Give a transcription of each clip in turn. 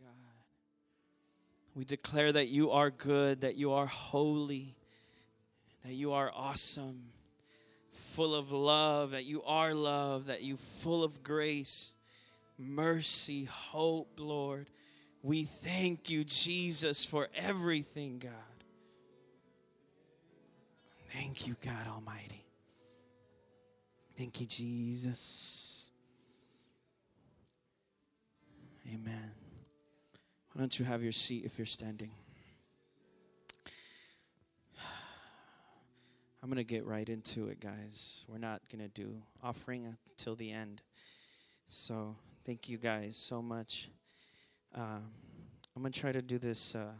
God. We declare that you are good, that you are holy, that you are awesome, full of love, that you are love, that you full of grace, mercy, hope, Lord. We thank you, Jesus, for everything, God. Thank you, God Almighty. Thank you, Jesus. Amen. Why don't you have your seat if you're standing? I'm going to get right into it, guys. We're not going to do offering until the end. So, thank you guys so much. Um, I'm going to try to do this uh,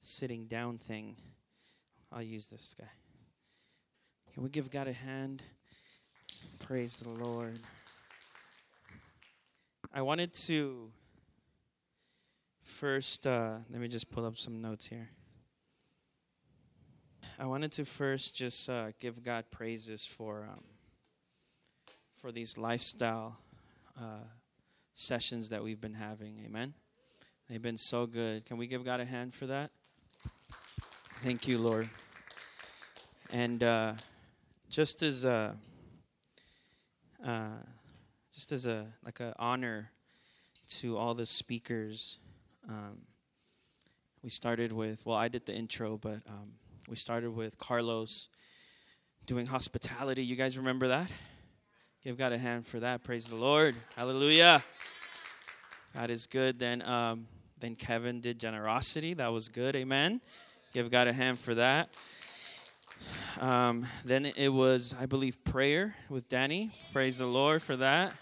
sitting down thing. I'll use this guy. Can we give God a hand? Praise the Lord. I wanted to first, uh, let me just pull up some notes here. I wanted to first just uh, give God praises for um, for these lifestyle uh, sessions that we've been having. Amen. They've been so good. Can we give God a hand for that? Thank you, Lord. And uh, just as a uh, just as a like an honor to all the speakers. Um, we started with well, I did the intro, but um, we started with Carlos doing hospitality. You guys remember that? Give God a hand for that. Praise the Lord. Hallelujah. God is good. Then um, then Kevin did generosity. That was good. Amen. Give God a hand for that. Um, then it was, I believe, prayer with Danny. Praise the Lord for that.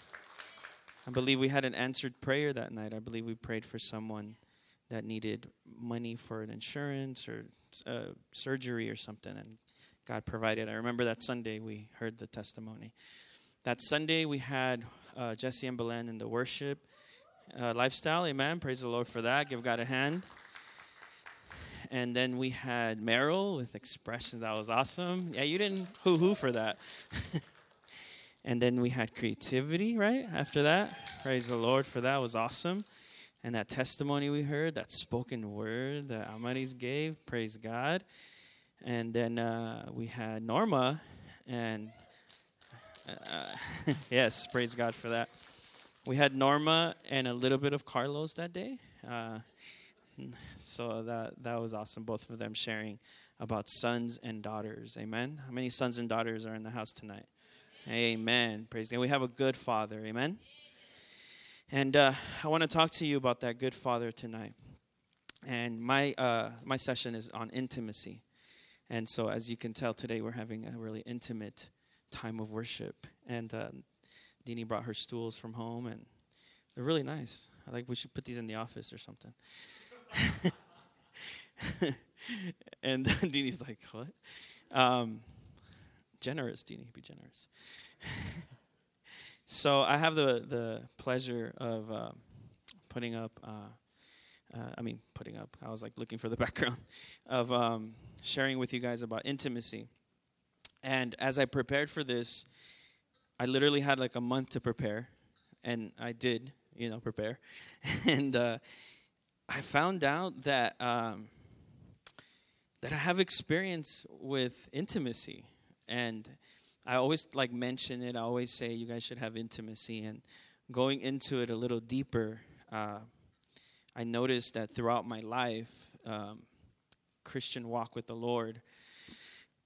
I believe we had an answered prayer that night. I believe we prayed for someone that needed money for an insurance or uh, surgery or something, and God provided. I remember that Sunday we heard the testimony. That Sunday we had uh, Jesse and Belen in the worship uh, lifestyle. Amen. Praise the Lord for that. Give God a hand and then we had Meryl with expressions. That was awesome. Yeah, you didn't hoo hoo for that. and then we had creativity right after that. Praise the Lord for that. It was awesome. And that testimony we heard, that spoken word that Amaris gave, praise God. And then uh, we had Norma, and uh, yes, praise God for that. We had Norma and a little bit of Carlos that day. Uh, so that that was awesome. Both of them sharing about sons and daughters. Amen. How many sons and daughters are in the house tonight? Amen. Praise God. We have a good father. Amen. And uh, I want to talk to you about that good father tonight. And my uh, my session is on intimacy. And so, as you can tell, today we're having a really intimate time of worship. And uh, brought her stools from home, and they're really nice. I think we should put these in the office or something. and Dini's like, what? Um, generous, Dini, be generous. so I have the, the pleasure of uh, putting up, uh, uh, I mean, putting up, I was like looking for the background, of um, sharing with you guys about intimacy. And as I prepared for this, I literally had like a month to prepare, and I did, you know, prepare. and uh, I found out that um, that I have experience with intimacy, and I always like mention it. I always say you guys should have intimacy, and going into it a little deeper, uh, I noticed that throughout my life, um, Christian walk with the Lord,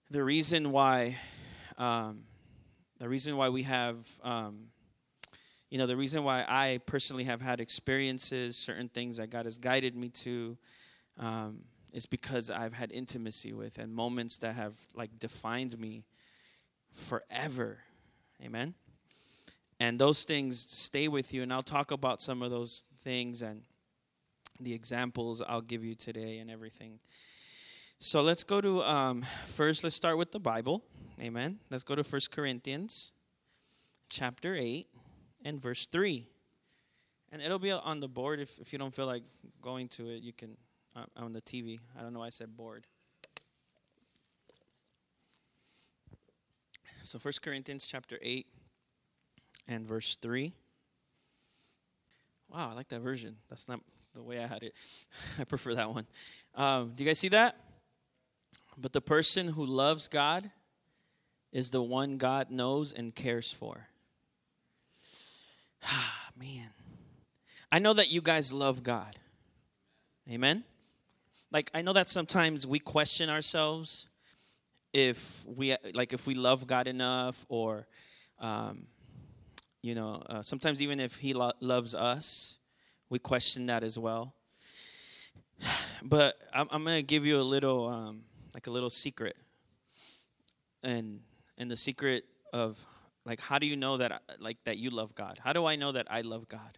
the reason why, um, the reason why we have um, you know, the reason why I personally have had experiences, certain things that God has guided me to, um, is because I've had intimacy with and moments that have like defined me forever. Amen. And those things stay with you, and I'll talk about some of those things and the examples I'll give you today and everything. So let's go to um, first. Let's start with the Bible. Amen. Let's go to First Corinthians, chapter eight and verse 3. And it'll be on the board if, if you don't feel like going to it, you can on the TV. I don't know why I said board. So 1 Corinthians chapter 8 and verse 3. Wow, I like that version. That's not the way I had it. I prefer that one. Um, do you guys see that? But the person who loves God is the one God knows and cares for. Ah, man. I know that you guys love God. Amen? Like, I know that sometimes we question ourselves if we, like, if we love God enough or, um, you know, uh, sometimes even if He lo- loves us, we question that as well. But I'm, I'm going to give you a little, um, like a little secret. And, and the secret of like how do you know that like that you love god how do i know that i love god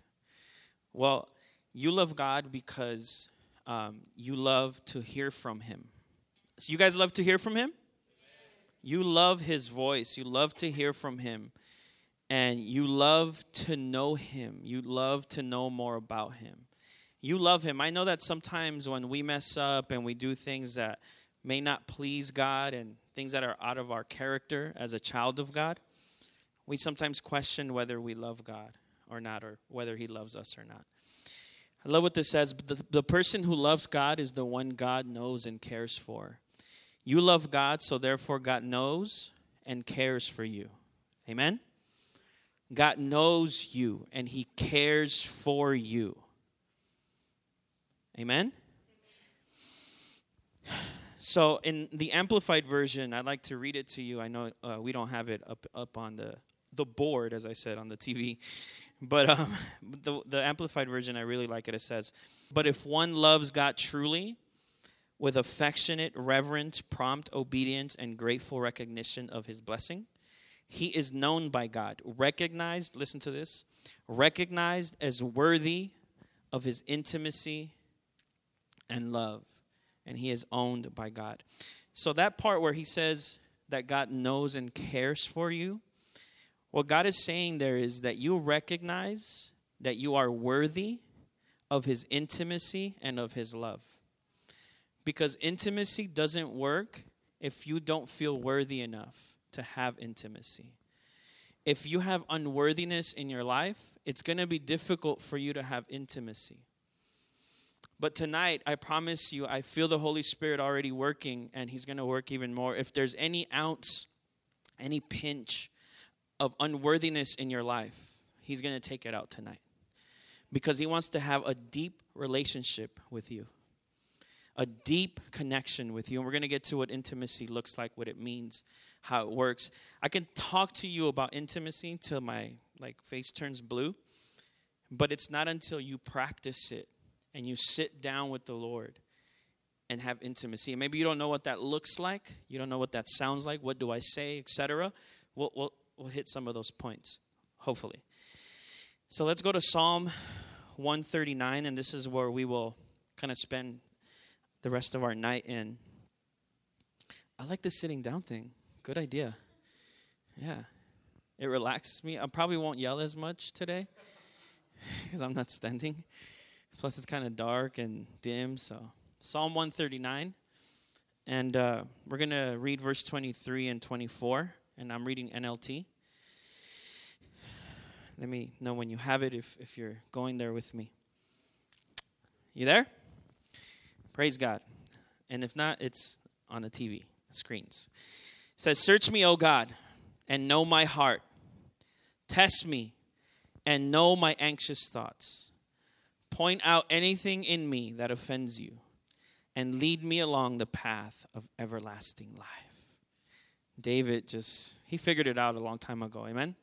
well you love god because um, you love to hear from him. So you guys love to hear from him? You love his voice. You love to hear from him. And you love to know him. You love to know more about him. You love him. I know that sometimes when we mess up and we do things that may not please god and things that are out of our character as a child of god we sometimes question whether we love God or not, or whether He loves us or not. I love what this says. The, the person who loves God is the one God knows and cares for. You love God, so therefore God knows and cares for you. Amen? God knows you and He cares for you. Amen? So, in the Amplified Version, I'd like to read it to you. I know uh, we don't have it up, up on the the board, as I said on the TV. But um, the, the Amplified Version, I really like it. It says, But if one loves God truly, with affectionate, reverence, prompt obedience, and grateful recognition of his blessing, he is known by God, recognized, listen to this, recognized as worthy of his intimacy and love. And he is owned by God. So, that part where he says that God knows and cares for you, what God is saying there is that you recognize that you are worthy of his intimacy and of his love. Because intimacy doesn't work if you don't feel worthy enough to have intimacy. If you have unworthiness in your life, it's going to be difficult for you to have intimacy. But tonight, I promise you, I feel the Holy Spirit already working, and He's going to work even more. If there's any ounce, any pinch of unworthiness in your life, He's going to take it out tonight. Because He wants to have a deep relationship with you, a deep connection with you. And we're going to get to what intimacy looks like, what it means, how it works. I can talk to you about intimacy till my like face turns blue, but it's not until you practice it and you sit down with the Lord and have intimacy. Maybe you don't know what that looks like, you don't know what that sounds like, what do I say, etc. We'll, we'll, we'll hit some of those points, hopefully. So let's go to Psalm 139, and this is where we will kind of spend the rest of our night in. I like the sitting down thing. Good idea. Yeah. It relaxes me. I probably won't yell as much today because I'm not standing. Plus, it's kind of dark and dim. So, Psalm 139. And uh, we're going to read verse 23 and 24 and I'm reading NLT. Let me know when you have it if, if you're going there with me. You there? Praise God. And if not, it's on the TV screens. It says, Search me, O God, and know my heart. Test me and know my anxious thoughts. Point out anything in me that offends you, and lead me along the path of everlasting life. David just, he figured it out a long time ago. Amen?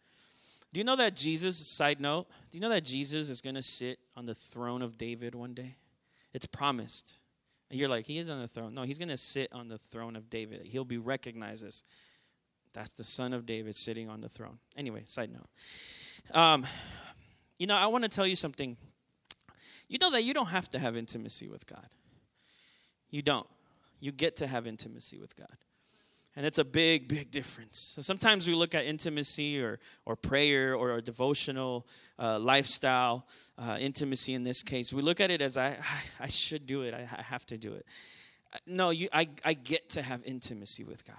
Do you know that Jesus, side note, do you know that Jesus is going to sit on the throne of David one day? It's promised. And you're like, he is on the throne. No, he's going to sit on the throne of David. He'll be recognized as that's the son of David sitting on the throne. Anyway, side note. Um, you know, I want to tell you something. You know that you don't have to have intimacy with God. You don't. You get to have intimacy with God. And it's a big, big difference. So sometimes we look at intimacy or, or prayer or a devotional uh, lifestyle, uh, intimacy in this case. We look at it as I, I should do it, I, have to do it. Uh, no, you, I, I get to have intimacy with God.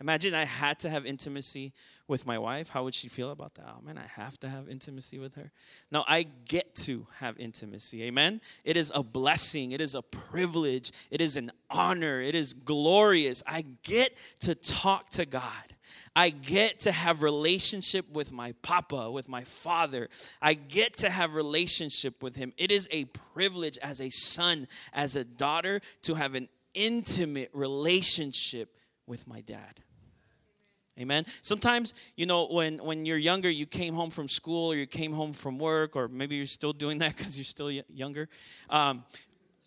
Imagine I had to have intimacy with my wife. How would she feel about that? Oh man, I have to have intimacy with her. No, I get to have intimacy. Amen. It is a blessing. It is a privilege. It is an honor. It is glorious. I get to talk to God. I get to have relationship with my papa, with my father. I get to have relationship with him. It is a privilege as a son, as a daughter to have an intimate relationship with my dad. Amen. Sometimes, you know, when when you're younger, you came home from school or you came home from work, or maybe you're still doing that because you're still younger. Um,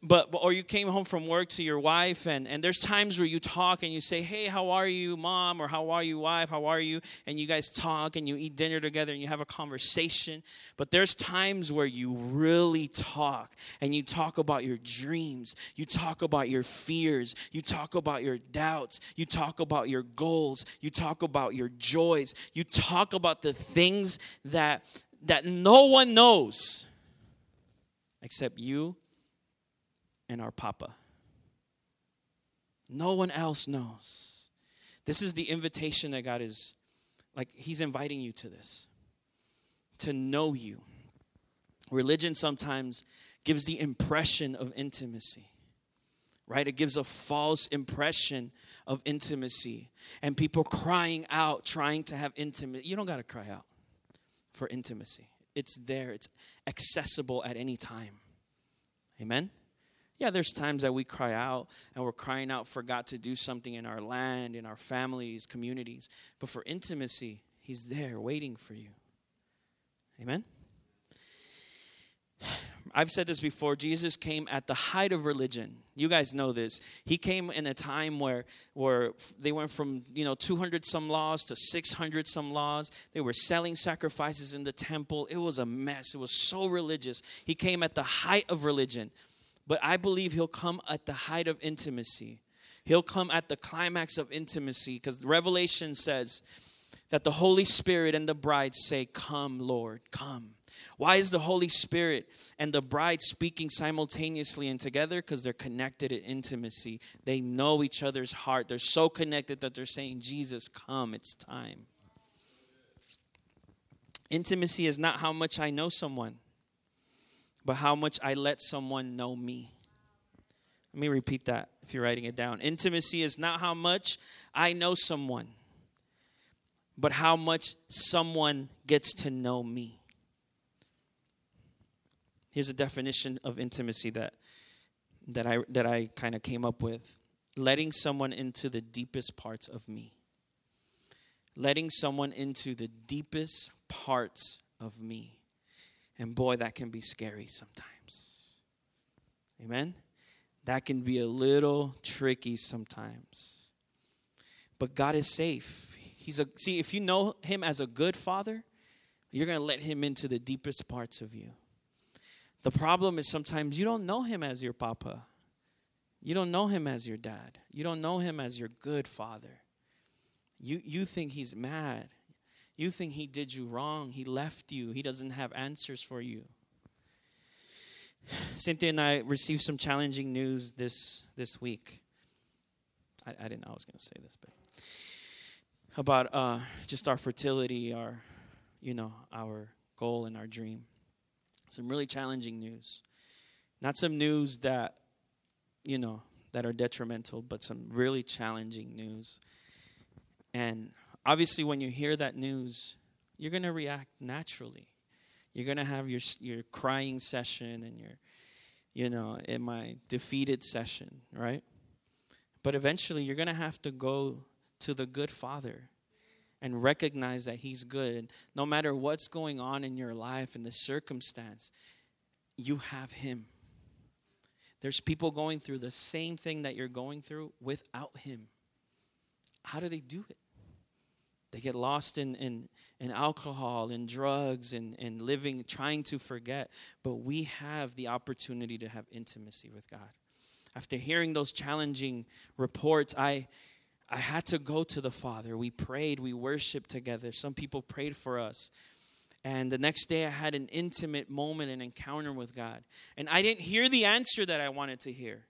but, or you came home from work to your wife and, and there's times where you talk and you say hey how are you mom? Or how are you wife? How are you? And you guys talk and you eat dinner together and you have a conversation. But there's times where you really talk and you talk about your dreams. You talk about your fears. You talk about your doubts. You talk about your goals. You talk about your joys. You talk about the things that that no one knows except you and our Papa. No one else knows. This is the invitation that God is like, He's inviting you to this, to know you. Religion sometimes gives the impression of intimacy, right? It gives a false impression of intimacy. And people crying out, trying to have intimacy. You don't got to cry out for intimacy, it's there, it's accessible at any time. Amen? Yeah, there's times that we cry out and we're crying out for God to do something in our land, in our families, communities. But for intimacy, He's there waiting for you. Amen? I've said this before. Jesus came at the height of religion. You guys know this. He came in a time where, where they went from, you know, 200 some laws to 600 some laws. They were selling sacrifices in the temple. It was a mess. It was so religious. He came at the height of religion. But I believe he'll come at the height of intimacy. He'll come at the climax of intimacy because Revelation says that the Holy Spirit and the bride say, Come, Lord, come. Why is the Holy Spirit and the bride speaking simultaneously and together? Because they're connected in intimacy. They know each other's heart. They're so connected that they're saying, Jesus, come, it's time. Intimacy is not how much I know someone but how much I let someone know me. Let me repeat that if you're writing it down. Intimacy is not how much I know someone, but how much someone gets to know me. Here's a definition of intimacy that that I that I kind of came up with. Letting someone into the deepest parts of me. Letting someone into the deepest parts of me. And boy, that can be scary sometimes. Amen? That can be a little tricky sometimes. But God is safe. He's a see, if you know him as a good father, you're going to let him into the deepest parts of you. The problem is sometimes you don't know him as your papa. You don't know him as your dad. You don't know him as your good father. You you think he's mad. You think he did you wrong. He left you. He doesn't have answers for you. Cynthia and I received some challenging news this this week. I, I didn't know I was going to say this, but about uh, just our fertility, our you know our goal and our dream. Some really challenging news. Not some news that you know that are detrimental, but some really challenging news. And obviously when you hear that news you're going to react naturally. You're going to have your your crying session and your you know in my defeated session right? But eventually you're going to have to go to the good father and recognize that he's good. And no matter what's going on in your life and the circumstance you have him. There's people going through the same thing that you're going through without him. How do they do it they get lost in, in, in alcohol and drugs and, and living, trying to forget. But we have the opportunity to have intimacy with God. After hearing those challenging reports, I, I had to go to the Father. We prayed, we worshiped together. Some people prayed for us. And the next day, I had an intimate moment, an encounter with God. And I didn't hear the answer that I wanted to hear.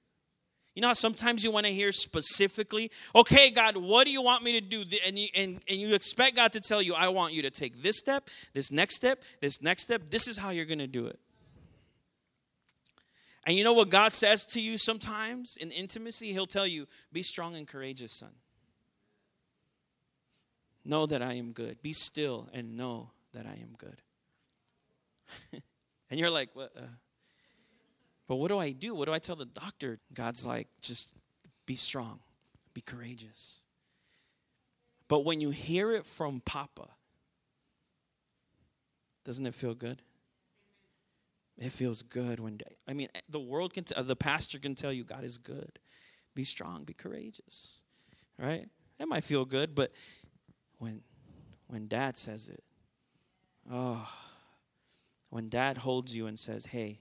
You know sometimes you want to hear specifically, okay, God, what do you want me to do? And you, and, and you expect God to tell you, I want you to take this step, this next step, this next step. This is how you're going to do it. And you know what God says to you sometimes in intimacy? He'll tell you, be strong and courageous, son. Know that I am good. Be still and know that I am good. and you're like, what? Uh, but what do I do? What do I tell the doctor? God's like, just be strong, be courageous. But when you hear it from Papa, doesn't it feel good? It feels good when I mean the world can t- the pastor can tell you God is good. Be strong, be courageous. Right? It might feel good, but when when dad says it, oh, when dad holds you and says, "Hey,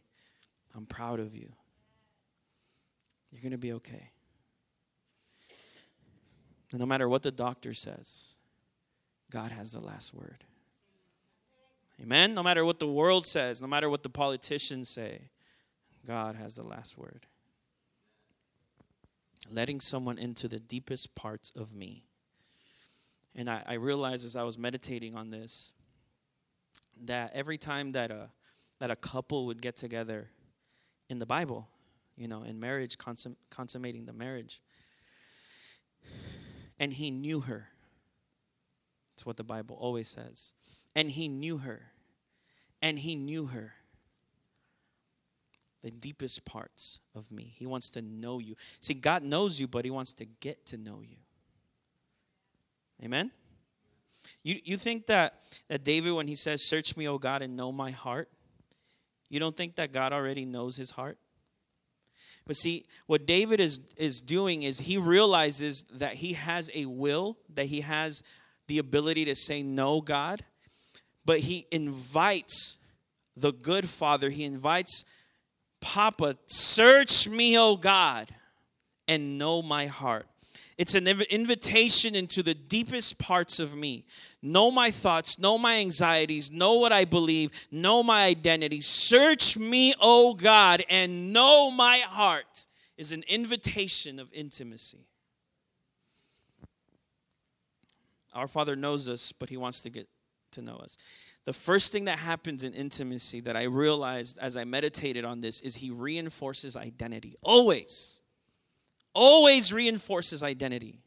I'm proud of you. You're going to be okay. And no matter what the doctor says, God has the last word. Amen? No matter what the world says, no matter what the politicians say, God has the last word. Letting someone into the deepest parts of me. And I, I realized as I was meditating on this that every time that a, that a couple would get together in the Bible, you know, in marriage, consum- consummating the marriage. And he knew her. That's what the Bible always says. And he knew her. And he knew her. The deepest parts of me. He wants to know you. See, God knows you, but he wants to get to know you. Amen? You, you think that, that David, when he says, Search me, O God, and know my heart, you don't think that God already knows his heart? But see, what David is, is doing is he realizes that he has a will, that he has the ability to say no, God, but he invites the good father, he invites Papa, search me, O God, and know my heart. It's an invitation into the deepest parts of me. Know my thoughts, know my anxieties, know what I believe, know my identity. Search me, O God, and know my heart is an invitation of intimacy. Our Father knows us, but He wants to get to know us. The first thing that happens in intimacy that I realized as I meditated on this is He reinforces identity. Always always reinforces identity.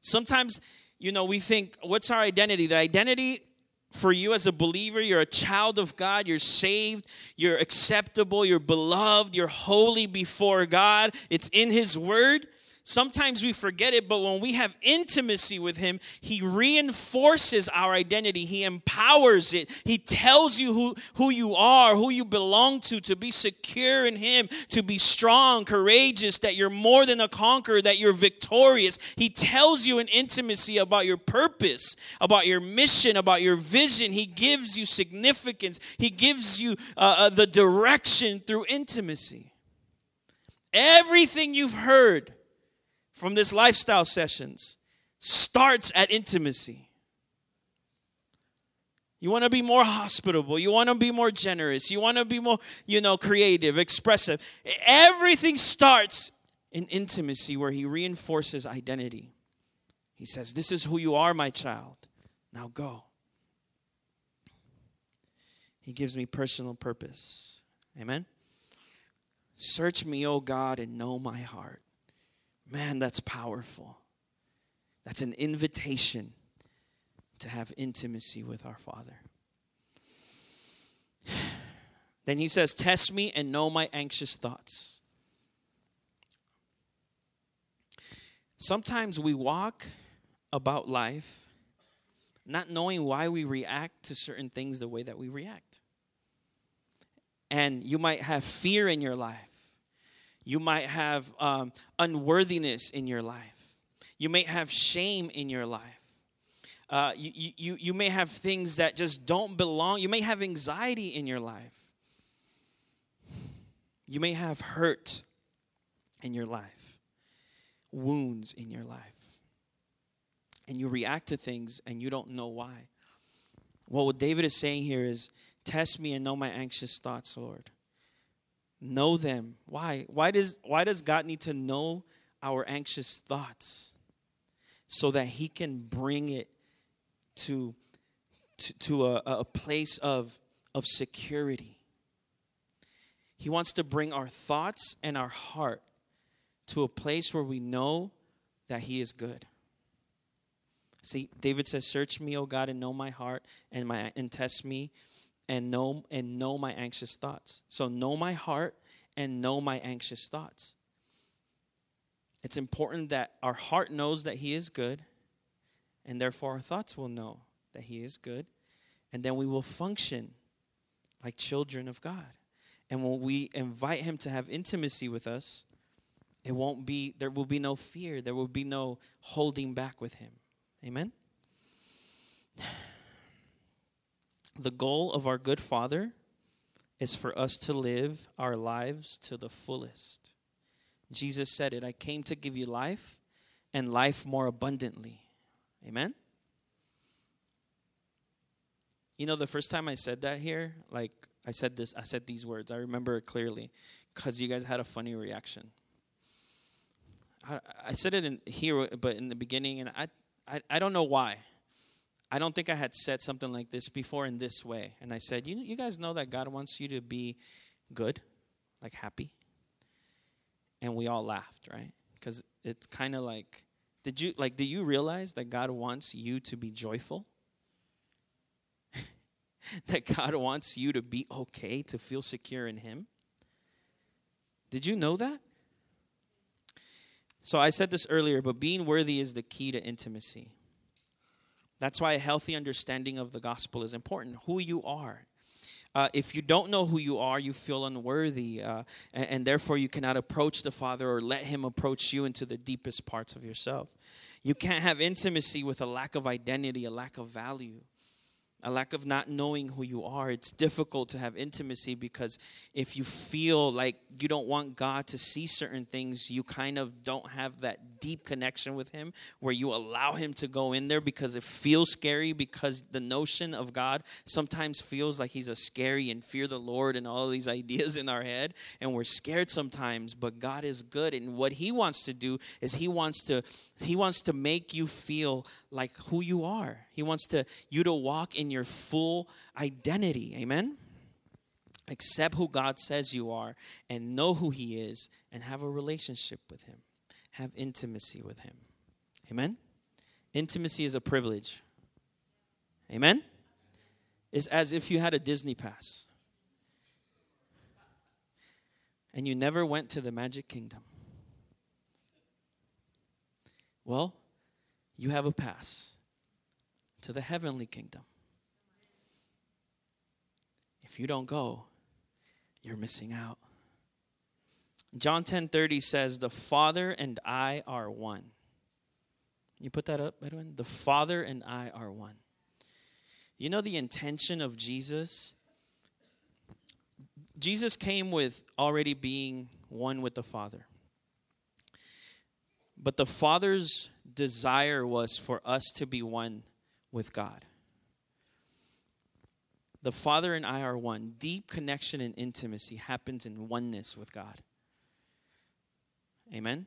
Sometimes, you know, we think, what's our identity? The identity for you as a believer, you're a child of God, you're saved, you're acceptable, you're beloved, you're holy before God. It's in His Word. Sometimes we forget it, but when we have intimacy with Him, He reinforces our identity. He empowers it. He tells you who, who you are, who you belong to, to be secure in Him, to be strong, courageous, that you're more than a conqueror, that you're victorious. He tells you in intimacy about your purpose, about your mission, about your vision. He gives you significance, He gives you uh, uh, the direction through intimacy. Everything you've heard from this lifestyle sessions starts at intimacy. You want to be more hospitable. You want to be more generous. You want to be more, you know, creative, expressive. Everything starts in intimacy where he reinforces identity. He says, This is who you are, my child. Now go. He gives me personal purpose. Amen. Search me, O God, and know my heart. Man, that's powerful. That's an invitation to have intimacy with our Father. Then he says, Test me and know my anxious thoughts. Sometimes we walk about life not knowing why we react to certain things the way that we react. And you might have fear in your life. You might have um, unworthiness in your life. You may have shame in your life. Uh, you, you, you may have things that just don't belong. You may have anxiety in your life. You may have hurt in your life, wounds in your life. And you react to things and you don't know why. Well, what David is saying here is test me and know my anxious thoughts, Lord. Know them. Why? Why does why does God need to know our anxious thoughts? So that he can bring it to to, to a, a place of of security. He wants to bring our thoughts and our heart to a place where we know that he is good. See, David says, "Search me, O God, and know my heart, and my and test me, and know and know my anxious thoughts." So know my heart and know my anxious thoughts. It's important that our heart knows that he is good, and therefore our thoughts will know that he is good, and then we will function like children of God. And when we invite him to have intimacy with us, it won't be there will be no fear, there will be no holding back with him. Amen. The goal of our good Father is for us to live our lives to the fullest. Jesus said it I came to give you life and life more abundantly. Amen. You know, the first time I said that here, like I said this, I said these words. I remember it clearly because you guys had a funny reaction. I, I said it in here, but in the beginning, and I, I, I don't know why. I don't think I had said something like this before in this way. And I said, you, you guys know that God wants you to be good, like happy? And we all laughed, right? Because it's kind of like, did you like? Did you realize that God wants you to be joyful? that God wants you to be okay, to feel secure in Him? Did you know that? So I said this earlier, but being worthy is the key to intimacy. That's why a healthy understanding of the gospel is important. Who you are. Uh, if you don't know who you are, you feel unworthy, uh, and, and therefore you cannot approach the Father or let Him approach you into the deepest parts of yourself. You can't have intimacy with a lack of identity, a lack of value a lack of not knowing who you are. It's difficult to have intimacy because if you feel like you don't want God to see certain things, you kind of don't have that deep connection with Him where you allow Him to go in there because it feels scary. Because the notion of God sometimes feels like He's a scary and fear the Lord and all these ideas in our head, and we're scared sometimes. But God is good, and what He wants to do is He wants to He wants to make you feel like who you are. He wants to you to walk in your full identity. Amen. Accept who God says you are and know who he is and have a relationship with him. Have intimacy with him. Amen. Intimacy is a privilege. Amen. It's as if you had a Disney pass and you never went to the Magic Kingdom. Well, you have a pass to the heavenly kingdom. If you don't go, you're missing out. John 10:30 says, "The Father and I are one." You put that up, Edwin? The Father and I are one. You know the intention of Jesus? Jesus came with already being one with the Father. But the Father's desire was for us to be one with God. The Father and I are one. Deep connection and intimacy happens in oneness with God. Amen.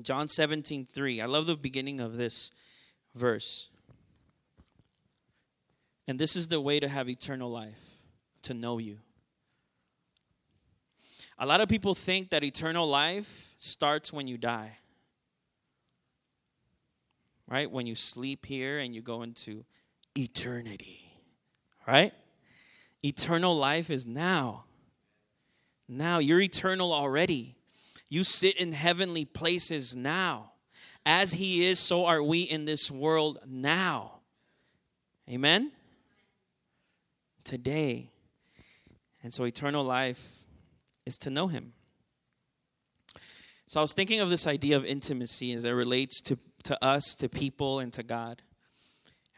John 17, 3. I love the beginning of this verse. And this is the way to have eternal life, to know you. A lot of people think that eternal life starts when you die. Right? When you sleep here and you go into eternity. Right? Eternal life is now. Now. You're eternal already. You sit in heavenly places now. As He is, so are we in this world now. Amen? Today. And so eternal life is to know Him. So I was thinking of this idea of intimacy as it relates to, to us, to people, and to God.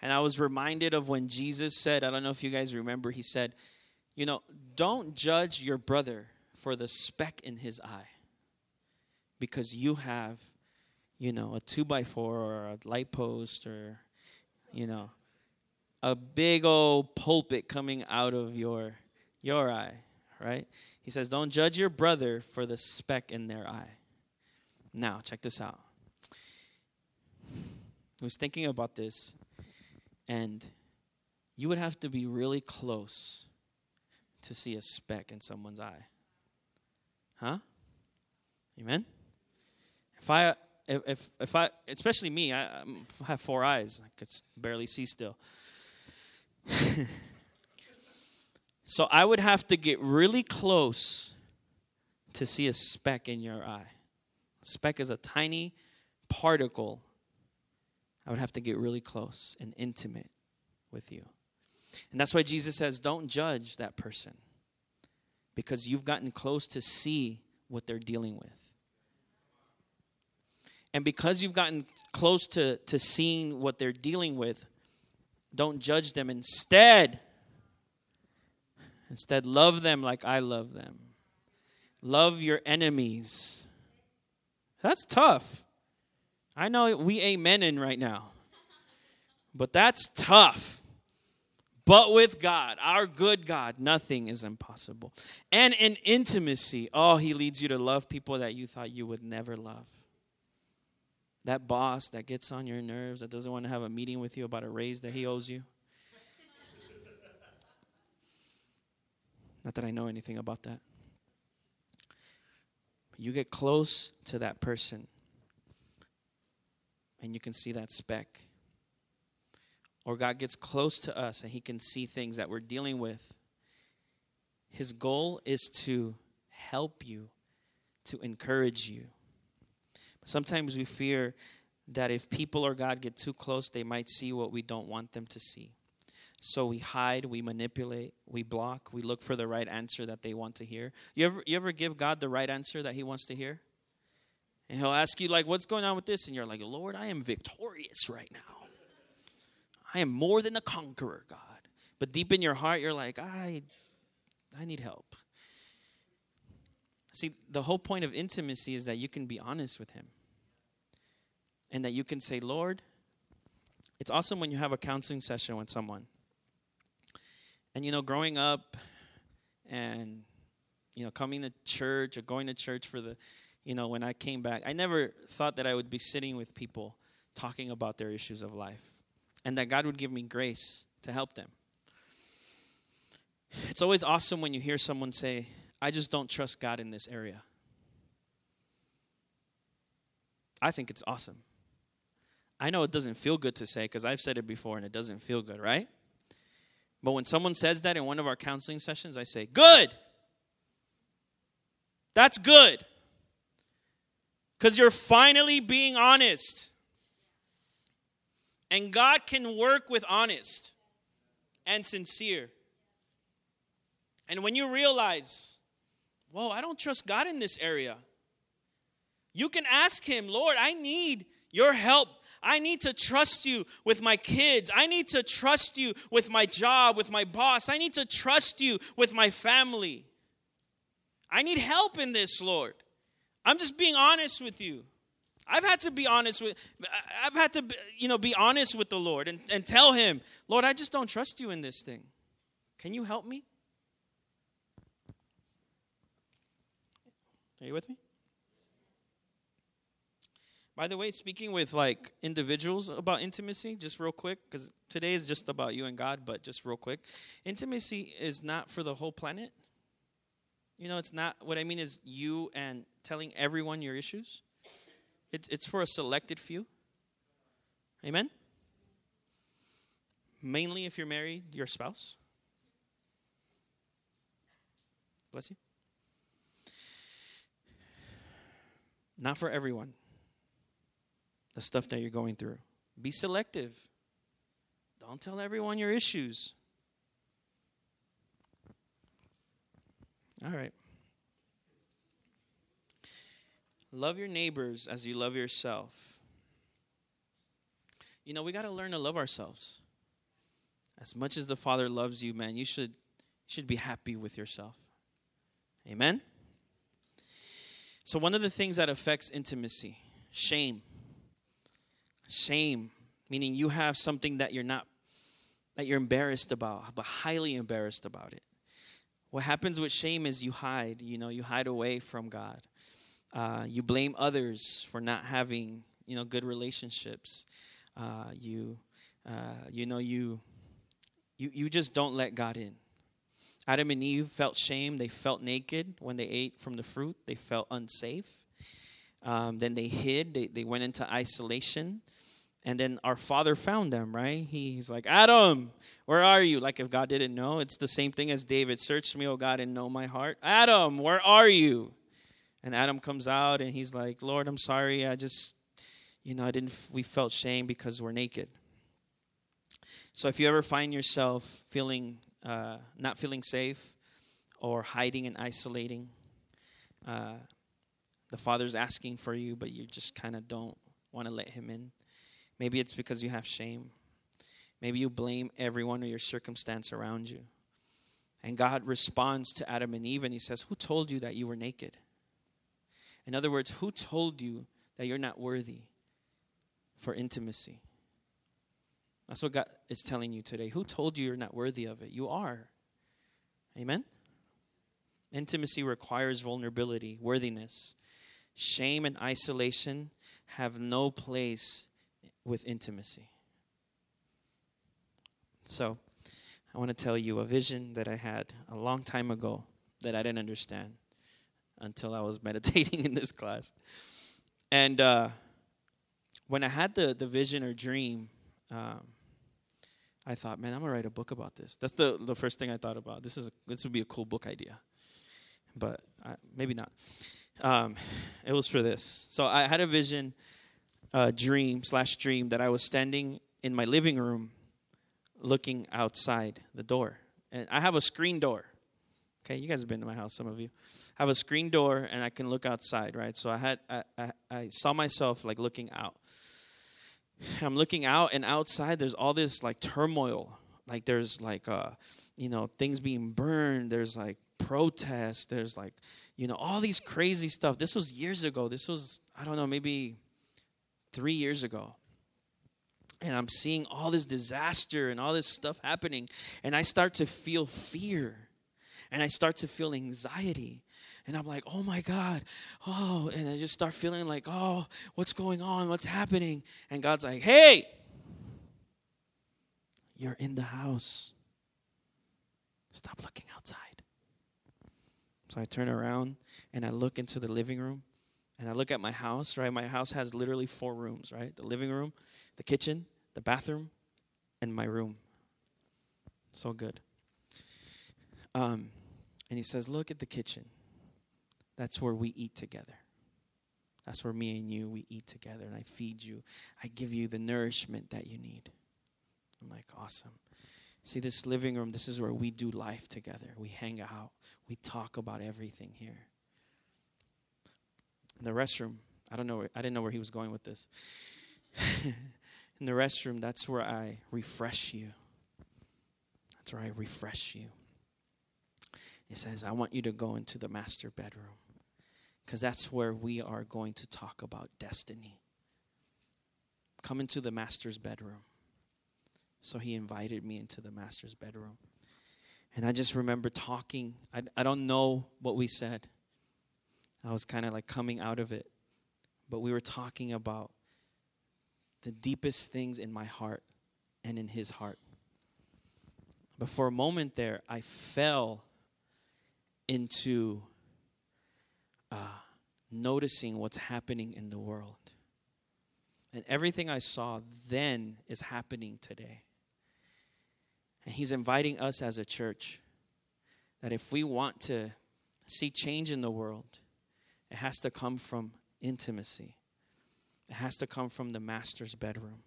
And I was reminded of when Jesus said, I don't know if you guys remember, he said, You know, don't judge your brother for the speck in his eye because you have, you know, a two by four or a light post or, you know, a big old pulpit coming out of your your eye, right? He says, Don't judge your brother for the speck in their eye. Now, check this out. I was thinking about this, and you would have to be really close to see a speck in someone's eye. Huh? Amen? If I, if, if, I, especially me, I, I have four eyes. I could barely see still. so I would have to get really close to see a speck in your eye. A speck is a tiny particle. I would have to get really close and intimate with you. And that's why Jesus says, don't judge that person because you've gotten close to see what they're dealing with. And because you've gotten close to, to seeing what they're dealing with, don't judge them. Instead, instead, love them like I love them. Love your enemies. That's tough. I know we amening right now. But that's tough. But with God, our good God, nothing is impossible. And in intimacy, oh, He leads you to love people that you thought you would never love. That boss that gets on your nerves, that doesn't want to have a meeting with you about a raise that he owes you. Not that I know anything about that. You get close to that person and you can see that speck or God gets close to us and He can see things that we're dealing with, His goal is to help you, to encourage you. But sometimes we fear that if people or God get too close, they might see what we don't want them to see. So we hide, we manipulate, we block, we look for the right answer that they want to hear. You ever, you ever give God the right answer that He wants to hear? And He'll ask you, like, what's going on with this? And you're like, Lord, I am victorious right now. I am more than a conqueror, God. But deep in your heart, you're like, I, I need help. See, the whole point of intimacy is that you can be honest with Him. And that you can say, Lord, it's awesome when you have a counseling session with someone. And, you know, growing up and, you know, coming to church or going to church for the, you know, when I came back, I never thought that I would be sitting with people talking about their issues of life and that God would give me grace to help them. It's always awesome when you hear someone say, I just don't trust God in this area. I think it's awesome. I know it doesn't feel good to say because I've said it before and it doesn't feel good, right? But when someone says that in one of our counseling sessions, I say, Good. That's good. Because you're finally being honest. And God can work with honest and sincere. And when you realize, whoa, I don't trust God in this area, you can ask Him, Lord, I need your help. I need to trust you with my kids. I need to trust you with my job, with my boss. I need to trust you with my family. I need help in this, Lord. I'm just being honest with you. I've had to be honest with I've had to you know be honest with the Lord and, and tell him, Lord, I just don't trust you in this thing. Can you help me? Are you with me? By the way, speaking with like individuals about intimacy, just real quick, because today is just about you and God, but just real quick. Intimacy is not for the whole planet. You know, it's not what I mean is you and telling everyone your issues. It's, it's for a selected few. Amen? Mainly if you're married, your spouse. Bless you. Not for everyone. The stuff that you're going through. Be selective. Don't tell everyone your issues. All right. Love your neighbors as you love yourself. You know, we got to learn to love ourselves. As much as the Father loves you, man, you should should be happy with yourself. Amen. So one of the things that affects intimacy, shame. Shame, meaning you have something that you're not that you're embarrassed about, but highly embarrassed about it. What happens with shame is you hide, you know, you hide away from God. Uh, you blame others for not having, you know, good relationships. Uh, you, uh, you know, you, you, you just don't let God in. Adam and Eve felt shame. They felt naked when they ate from the fruit. They felt unsafe. Um, then they hid. They, they went into isolation. And then our father found them, right? He's like, Adam, where are you? Like if God didn't know, it's the same thing as David. Search me, oh God, and know my heart. Adam, where are you? And Adam comes out and he's like, Lord, I'm sorry. I just, you know, I didn't, we felt shame because we're naked. So if you ever find yourself feeling, uh, not feeling safe or hiding and isolating, uh, the Father's asking for you, but you just kind of don't want to let Him in. Maybe it's because you have shame. Maybe you blame everyone or your circumstance around you. And God responds to Adam and Eve and He says, Who told you that you were naked? In other words, who told you that you're not worthy for intimacy? That's what God is telling you today. Who told you you're not worthy of it? You are. Amen? Intimacy requires vulnerability, worthiness. Shame and isolation have no place with intimacy. So, I want to tell you a vision that I had a long time ago that I didn't understand until I was meditating in this class. And uh, when I had the, the vision or dream, um, I thought, man, I'm gonna write a book about this. That's the the first thing I thought about. This is a, this would be a cool book idea, but I, maybe not. Um, it was for this. So I had a vision, uh, dream slash dream that I was standing in my living room, looking outside the door, and I have a screen door. Okay, you guys have been to my house, some of you. I have a screen door, and I can look outside, right? So I had I, I, I saw myself like looking out I'm looking out, and outside there's all this like turmoil. Like there's like uh, you know, things being burned. There's like protests. There's like, you know, all these crazy stuff. This was years ago. This was I don't know, maybe three years ago. And I'm seeing all this disaster and all this stuff happening, and I start to feel fear, and I start to feel anxiety and I'm like, oh my God, oh, and I just start feeling like, oh, what's going on? What's happening? And God's like, hey, you're in the house. Stop looking outside. So I turn around and I look into the living room and I look at my house, right? My house has literally four rooms, right? The living room, the kitchen, the bathroom, and my room. So good. Um, and he says, Look at the kitchen. That's where we eat together. That's where me and you, we eat together and I feed you. I give you the nourishment that you need. I'm like, awesome. See, this living room, this is where we do life together. We hang out, we talk about everything here. In the restroom, I don't know, I didn't know where he was going with this. In the restroom, that's where I refresh you. That's where I refresh you. He says, I want you to go into the master bedroom because that's where we are going to talk about destiny. Come into the master's bedroom. So he invited me into the master's bedroom. And I just remember talking. I, I don't know what we said. I was kind of like coming out of it. But we were talking about the deepest things in my heart and in his heart. But for a moment there, I fell into uh, noticing what's happening in the world. And everything I saw then is happening today. And He's inviting us as a church that if we want to see change in the world, it has to come from intimacy, it has to come from the master's bedroom.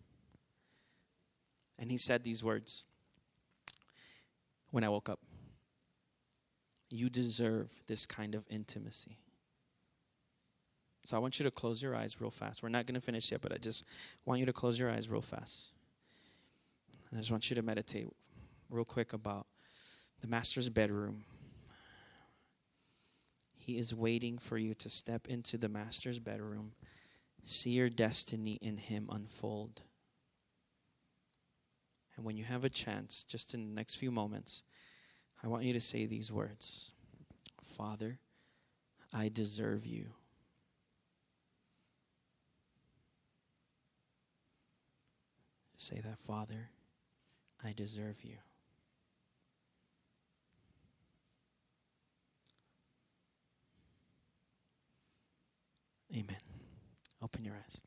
And He said these words when I woke up You deserve this kind of intimacy. So I want you to close your eyes real fast. We're not going to finish yet, but I just want you to close your eyes real fast. I just want you to meditate real quick about the master's bedroom. He is waiting for you to step into the master's bedroom, see your destiny in him unfold. And when you have a chance, just in the next few moments, I want you to say these words Father, I deserve you. Say that, Father, I deserve you. Amen. Open your eyes.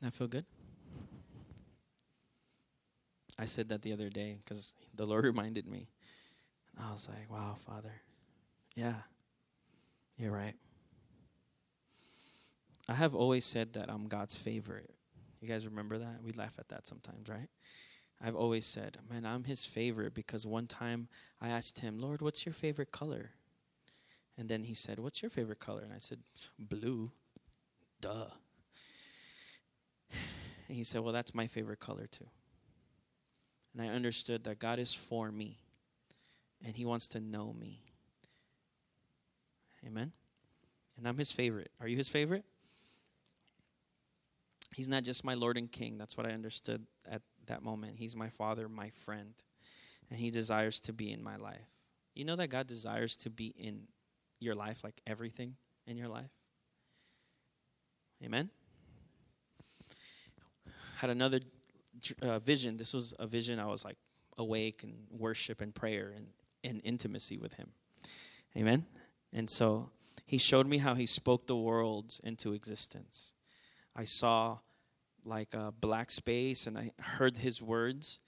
That feel good? I said that the other day because the Lord reminded me. I was like, wow, Father. Yeah, you're right. I have always said that I'm God's favorite. You guys remember that? We laugh at that sometimes, right? I've always said, man, I'm his favorite because one time I asked him, Lord, what's your favorite color? And then he said, What's your favorite color? And I said, Blue. Duh. And he said, Well, that's my favorite color too. And I understood that God is for me and he wants to know me. Amen. And I'm his favorite. Are you his favorite? He's not just my Lord and King. That's what I understood at that moment. He's my Father, my friend, and He desires to be in my life. You know that God desires to be in your life, like everything in your life? Amen? Had another uh, vision. This was a vision I was like awake and worship and prayer and in intimacy with Him. Amen? And so He showed me how He spoke the worlds into existence. I saw like a black space and I heard his words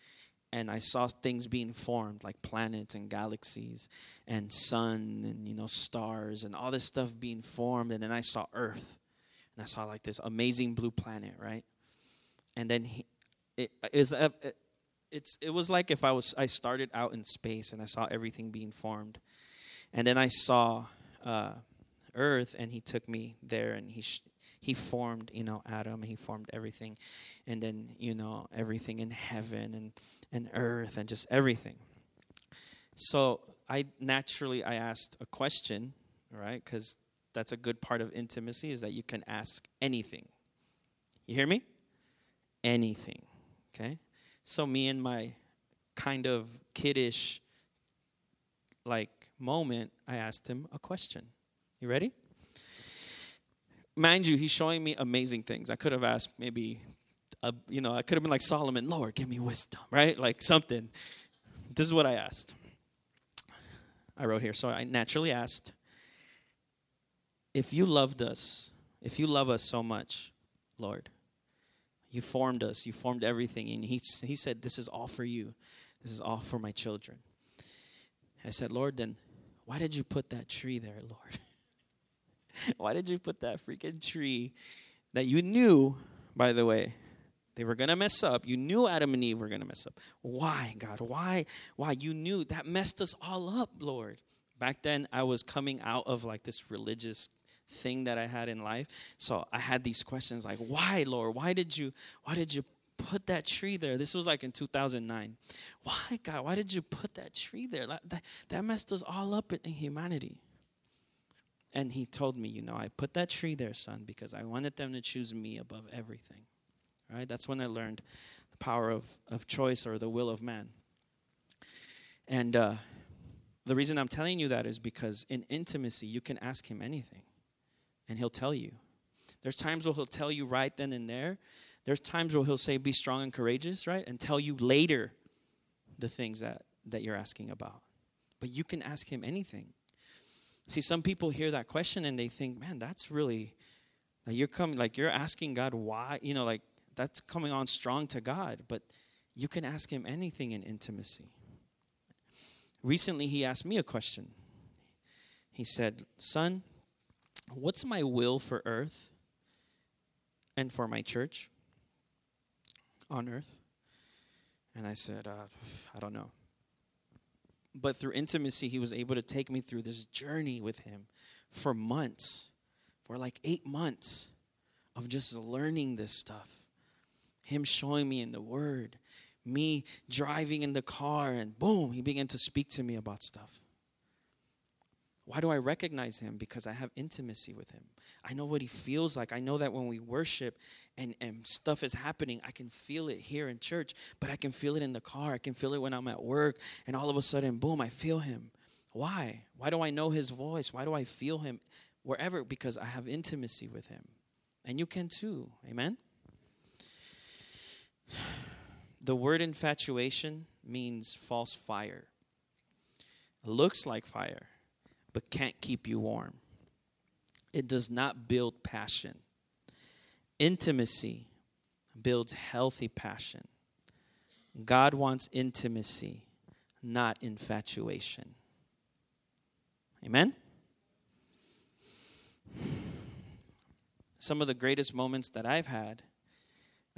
and I saw things being formed like planets and galaxies and sun and you know stars and all this stuff being formed and then I saw earth and I saw like this amazing blue planet right? And then he, it is it, it's it was like if I was I started out in space and I saw everything being formed. And then I saw uh, earth and he took me there and he sh- he formed you know adam he formed everything and then you know everything in heaven and and earth and just everything. So i naturally i asked a question right? Because that's a good part of intimacy is that you can ask anything. You hear me? Anything okay? So me and my kind of kiddish like moment i asked him a question. You ready mind you, he's showing me amazing things. I could have asked maybe, a, you know, I could have been like Solomon, Lord, give me wisdom, right? Like something. This is what I asked. I wrote here. So I naturally asked, if you loved us, if you love us so much, Lord, you formed us, you formed everything. And he, he said, This is all for you. This is all for my children. I said, Lord, then why did you put that tree there, Lord? Why did you put that freaking tree that you knew, by the way, they were going to mess up. You knew Adam and Eve were going to mess up. Why, God? Why? Why? You knew that messed us all up, Lord. Back then, I was coming out of like this religious thing that I had in life. So I had these questions like, why, Lord? Why did you, why did you put that tree there? This was like in 2009. Why, God? Why did you put that tree there? That, that, that messed us all up in, in humanity. And he told me, you know, I put that tree there, son, because I wanted them to choose me above everything. Right? That's when I learned the power of, of choice or the will of man. And uh, the reason I'm telling you that is because in intimacy, you can ask him anything, and he'll tell you. There's times where he'll tell you right then and there. There's times where he'll say, be strong and courageous, right? And tell you later the things that, that you're asking about. But you can ask him anything. See, some people hear that question and they think, man, that's really, like you're coming, like you're asking God why, you know, like that's coming on strong to God, but you can ask Him anything in intimacy. Recently, He asked me a question. He said, Son, what's my will for earth and for my church on earth? And I said, uh, I don't know but through intimacy, he was able to take me through this journey with him for months, for like eight months of just learning this stuff. Him showing me in the Word, me driving in the car, and boom, he began to speak to me about stuff. Why do I recognize him? Because I have intimacy with him. I know what he feels like. I know that when we worship and, and stuff is happening, I can feel it here in church, but I can feel it in the car. I can feel it when I'm at work, and all of a sudden, boom, I feel him. Why? Why do I know his voice? Why do I feel him wherever? Because I have intimacy with him. And you can too. Amen? The word infatuation means false fire. It looks like fire, but can't keep you warm. It does not build passion. Intimacy builds healthy passion. God wants intimacy, not infatuation. Amen? Some of the greatest moments that I've had,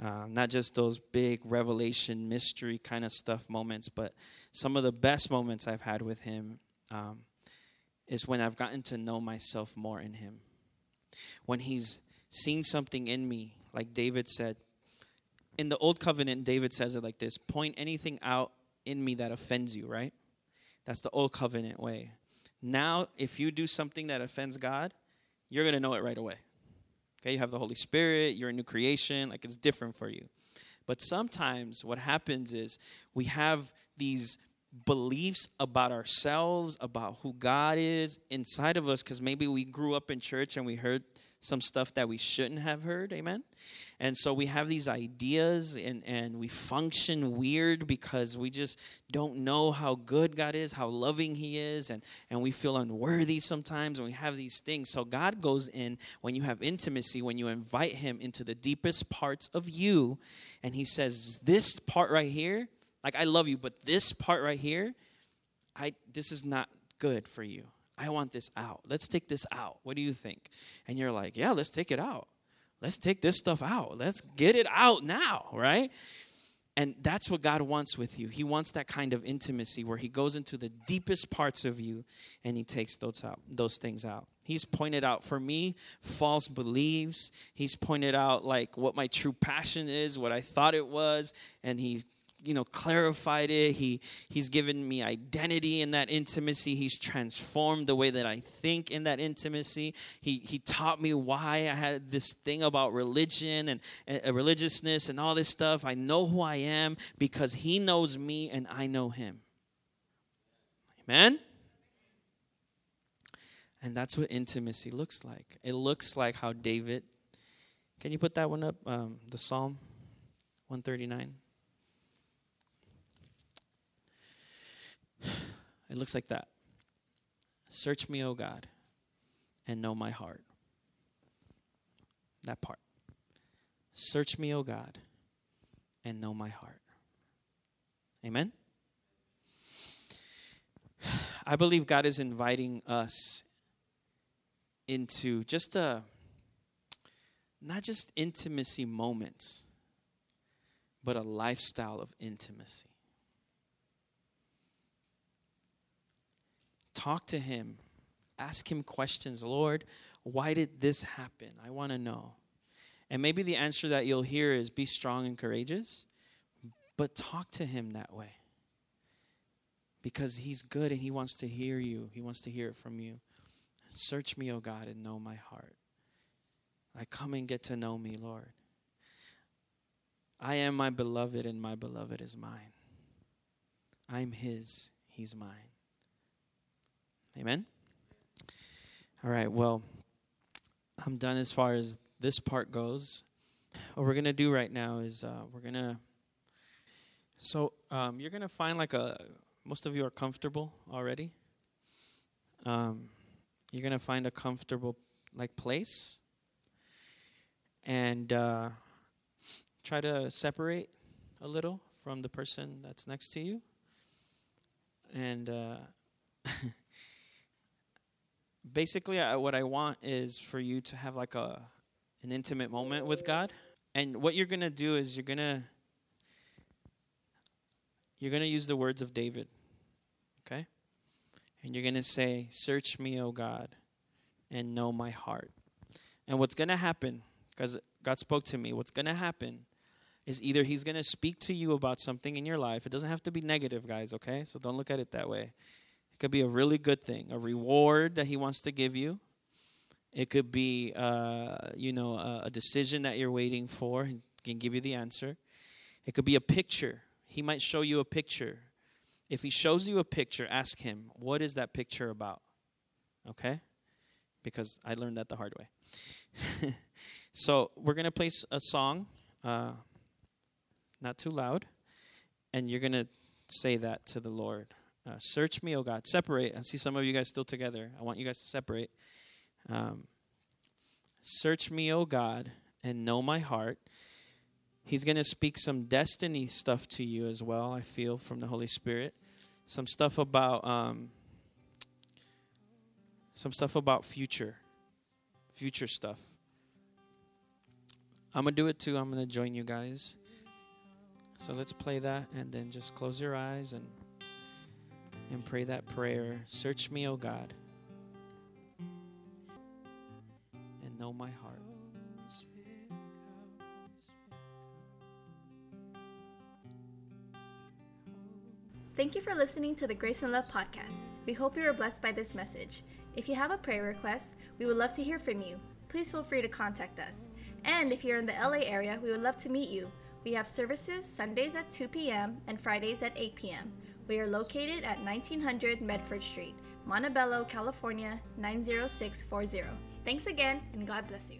uh, not just those big revelation, mystery kind of stuff moments, but some of the best moments I've had with Him um, is when I've gotten to know myself more in Him. When He's seen something in me, like David said. In the Old Covenant, David says it like this point anything out in me that offends you, right? That's the Old Covenant way. Now, if you do something that offends God, you're going to know it right away. Okay, you have the Holy Spirit, you're a new creation, like it's different for you. But sometimes what happens is we have these beliefs about ourselves, about who God is inside of us, because maybe we grew up in church and we heard some stuff that we shouldn't have heard amen? And so we have these ideas and, and we function weird because we just don't know how good god is how loving he is and, and we feel unworthy sometimes and we have these things. So god goes in when you have intimacy when you invite him into the deepest parts of you and he says this part right here like i love you but this part right here i this is not good for you I want this out. Let's take this out. What do you think? And you're like, yeah, let's take it out. Let's take this stuff out. Let's get it out now, right? And that's what God wants with you. He wants that kind of intimacy where He goes into the deepest parts of you and He takes those out, those things out. He's pointed out for me false beliefs. He's pointed out like what my true passion is, what I thought it was, and He you know clarified it. He he's given me identity in that intimacy. He's transformed the way that i think in that intimacy. He he taught me why i had this thing about religion and uh, religiousness and all this stuff. I know who i am because he knows me and i know him. Amen? And that's what intimacy looks like. It looks like how david can you put that one up? Um, the psalm 139 It looks like that. Search me, O God, and know my heart. That part. Search me, O God, and know my heart. Amen? I believe God is inviting us into just a, not just intimacy moments, but a lifestyle of intimacy. Talk to Him. Ask Him questions. Lord, why did this happen? I want to know. And maybe the answer that you'll hear is be strong and courageous, but talk to Him that way. Because He's good and He wants to hear you, He wants to hear it from you. Search me, O God, and know my heart. I come and get to know me, Lord. I am my beloved, and my beloved is mine. I'm His, He's mine. Amen? All right, well, I'm done as far as this part goes. What we're going to do right now is uh, we're going to. So um, you're going to find like a. Most of you are comfortable already. Um, you're going to find a comfortable like place and uh, try to separate a little from the person that's next to you and uh, basically I, what i want is for you to have like a an intimate moment with god and what you're gonna do is you're gonna you're gonna use the words of david okay and you're gonna say search me o god and know my heart and what's gonna happen because god spoke to me what's gonna happen is either he's to speak to you about something in your life. It doesn't have to be negative, guys, okay? So don't look at it that way. Could be a really good thing, a reward that He wants to give you. It could be, uh, you know, a, a decision that you're waiting for. He can give you the answer. It could be a picture. He might show you a picture. If He shows you a picture, ask Him, what is that picture about? Okay? Because I learned that the hard way. so we're going to play a song, uh, not too loud, and you're going to say that to the Lord. Uh, search me, oh God. Separate. I see some of you guys still together. I want you guys to separate. Um, search me, oh God, and know my heart. He's going to speak some destiny stuff to you as well, I feel, from the Holy Spirit. Some stuff about. Um, some stuff about future, future stuff. I'm to do it too. I'm to join you guys. So let's play that and then just close your eyes and and pray that prayer. Search me, O God, and know my heart. Thank you for listening to the Grace and Love podcast. We hope you are blessed by this message. If you have a prayer request, we would love to hear from you. Please feel free to contact us. And if you're in the LA area, we would love to meet you. We have services Sundays at 2 p.m. and Fridays at 8 p.m. We are located at 1900 Medford Street, Montebello, California 90640. Thanks again, and God bless you.